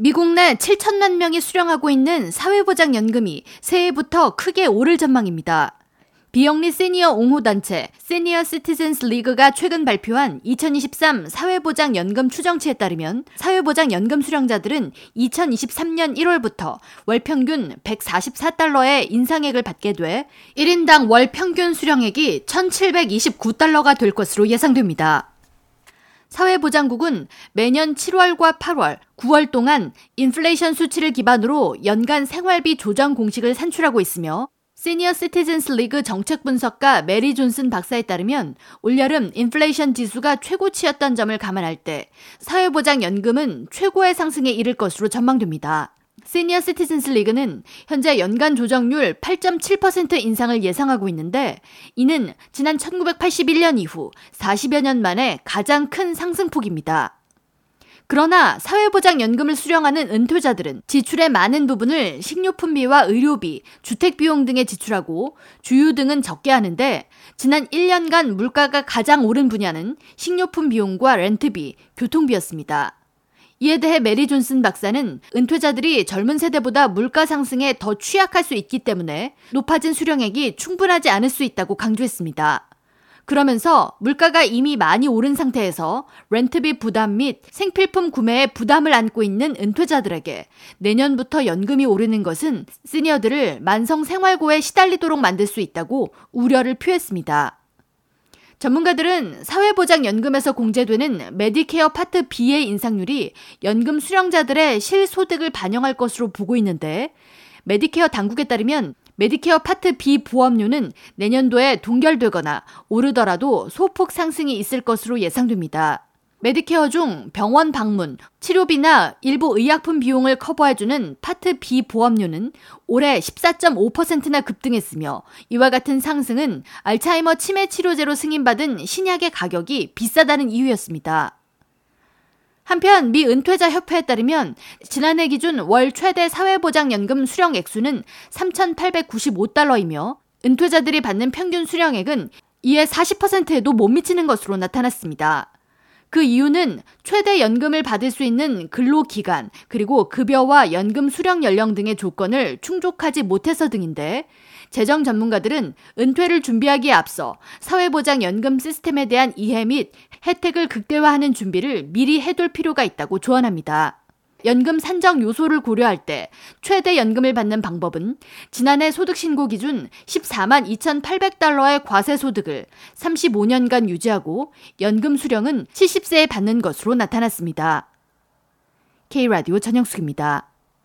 미국 내 7천만 명이 수령하고 있는 사회보장연금이 새해부터 크게 오를 전망입니다. 비영리 시니어 옹호단체 시니어 시티즌스 리그가 최근 발표한 2023 사회보장연금 추정치에 따르면 사회보장연금 수령자들은 2023년 1월부터 월 평균 144달러의 인상액을 받게 돼 1인당 월 평균 수령액이 1,729달러가 될 것으로 예상됩니다. 사회보장국은 매년 7월과 8월, 9월 동안 인플레이션 수치를 기반으로 연간 생활비 조정 공식을 산출하고 있으며 시니어 시티즌스 리그 정책 분석가 메리 존슨 박사에 따르면 올여름 인플레이션 지수가 최고치였던 점을 감안할 때 사회보장연금은 최고의 상승에 이를 것으로 전망됩니다. 시니어 시티즌스 리그는 현재 연간 조정률 8.7% 인상을 예상하고 있는데 이는 지난 1981년 이후 40여 년 만에 가장 큰 상승폭입니다. 그러나 사회보장연금을 수령하는 은퇴자들은 지출의 많은 부분을 식료품비와 의료비, 주택비용 등에 지출하고 주유 등은 적게 하는데 지난 1년간 물가가 가장 오른 분야는 식료품 비용과 렌트비, 교통비였습니다. 이에 대해 메리 존슨 박사는 은퇴자들이 젊은 세대보다 물가 상승에 더 취약할 수 있기 때문에 높아진 수령액이 충분하지 않을 수 있다고 강조했습니다. 그러면서 물가가 이미 많이 오른 상태에서 렌트비 부담 및 생필품 구매에 부담을 안고 있는 은퇴자들에게 내년부터 연금이 오르는 것은 시니어들을 만성 생활고에 시달리도록 만들 수 있다고 우려를 표했습니다. 전문가들은 사회보장연금에서 공제되는 메디케어 파트 B의 인상률이 연금 수령자들의 실소득을 반영할 것으로 보고 있는데 메디케어 당국에 따르면 메디케어 파트 B 보험료는 내년도에 동결되거나 오르더라도 소폭 상승이 있을 것으로 예상됩니다. 메디케어 중 병원 방문, 치료비나 일부 의약품 비용을 커버해주는 파트 B 보험료는 올해 14.5%나 급등했으며 이와 같은 상승은 알츠하이머 치매 치료제로 승인받은 신약의 가격이 비싸다는 이유였습니다. 한편 미 은퇴자 협회에 따르면 지난해 기준 월 최대 사회보장연금 수령 액수는 3,895달러이며 은퇴자들이 받는 평균 수령액은 이에 40%에도 못 미치는 것으로 나타났습니다. 그 이유는 최대 연금을 받을 수 있는 근로기간, 그리고 급여와 연금 수령 연령 등의 조건을 충족하지 못해서 등인데, 재정 전문가들은 은퇴를 준비하기에 앞서 사회보장연금 시스템에 대한 이해 및 혜택을 극대화하는 준비를 미리 해둘 필요가 있다고 조언합니다. 연금 산정 요소를 고려할 때 최대 연금을 받는 방법은 지난해 소득 신고 기준 14만 2,800달러의 과세 소득을 35년간 유지하고 연금 수령은 70세에 받는 것으로 나타났습니다. K라디오 전영숙입니다.